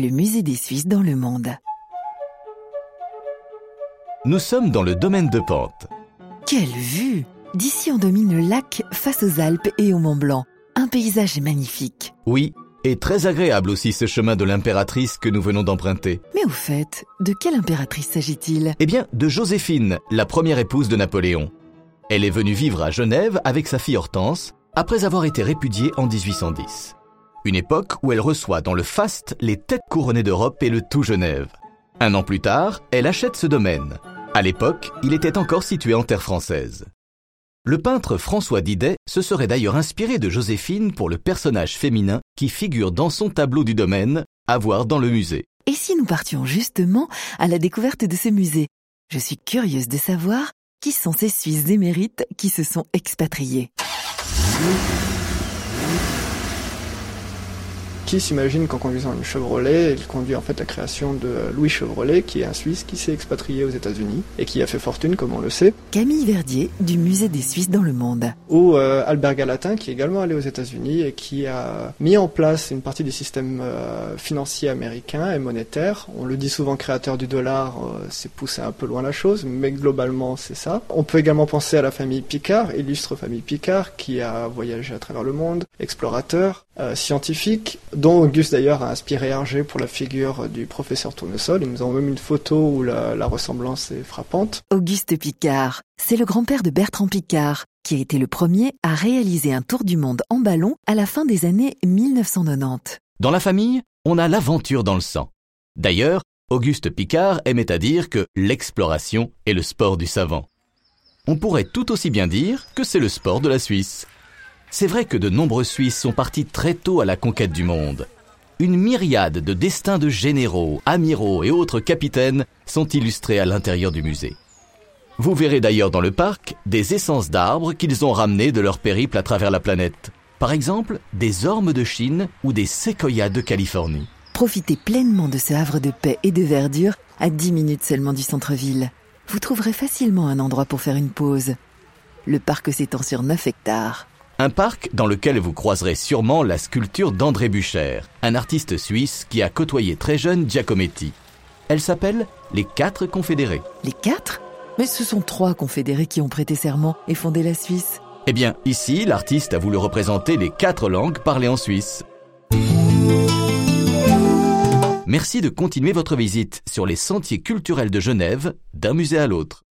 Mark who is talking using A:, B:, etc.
A: le musée des Suisses dans le monde.
B: Nous sommes dans le domaine de Pente.
A: Quelle vue D'ici on domine le lac face aux Alpes et au Mont Blanc. Un paysage magnifique.
B: Oui, et très agréable aussi ce chemin de l'impératrice que nous venons d'emprunter.
A: Mais au fait, de quelle impératrice s'agit-il?
B: Eh bien, de Joséphine, la première épouse de Napoléon. Elle est venue vivre à Genève avec sa fille Hortense, après avoir été répudiée en 1810. Une époque où elle reçoit dans le faste les têtes couronnées d'Europe et le tout Genève. Un an plus tard, elle achète ce domaine. À l'époque, il était encore situé en terre française. Le peintre François Didet se serait d'ailleurs inspiré de Joséphine pour le personnage féminin qui figure dans son tableau du domaine, à voir dans le musée.
A: Et si nous partions justement à la découverte de ce musée? Je suis curieuse de savoir qui sont ces Suisses émérites qui se sont expatriés.
C: Qui s'imagine qu'en conduisant une Chevrolet, il conduit en fait la création de Louis Chevrolet, qui est un Suisse qui s'est expatrié aux États-Unis et qui a fait fortune, comme on le sait.
A: Camille Verdier du Musée des Suisses dans le monde.
C: Ou euh, Albert Galatin, qui est également allé aux États-Unis et qui a mis en place une partie du système euh, financier américain et monétaire. On le dit souvent créateur du dollar, euh, c'est pousser un peu loin la chose, mais globalement c'est ça. On peut également penser à la famille Picard, illustre famille Picard, qui a voyagé à travers le monde, explorateur, scientifique, dont Auguste d'ailleurs a inspiré Hergé pour la figure du professeur Tournesol. Ils nous ont même une photo où la, ressemblance est frappante.
A: Auguste Picard, c'est le grand-père de Bertrand Picard, qui a été le premier à réaliser un tour du monde en ballon à la fin des années 1990.
B: Dans la famille, on a l'aventure dans le sang. D'ailleurs, Auguste Picard aimait à dire que l'exploration est le sport du savant. On pourrait tout aussi bien dire que c'est le sport de la Suisse. C'est vrai que de nombreux Suisses sont partis très tôt à la conquête du monde. Une myriade de destins de généraux, amiraux et autres capitaines sont illustrés à l'intérieur du musée. Vous verrez d'ailleurs dans le parc des essences d'arbres qu'ils ont ramenées de leur périple à travers la planète. Par exemple, des ormes de Chine ou des séquoias de Californie.
A: Profitez pleinement de ce havre de paix et de verdure à 10 minutes seulement du centre-ville. Vous trouverez facilement un endroit pour faire une pause. Le parc s'étend sur 9 hectares.
B: Un parc dans lequel vous croiserez sûrement la sculpture d'André Bucher, un artiste suisse qui a côtoyé très jeune Giacometti. Elle s'appelle Les Quatre Confédérés.
A: Les quatre? Mais ce sont trois confédérés qui ont prêté serment et fondé la Suisse.
B: Eh bien, ici, l'artiste a voulu représenter les quatre langues parlées en Suisse. Merci de continuer votre visite sur les sentiers culturels de Genève, d'un musée à l'autre.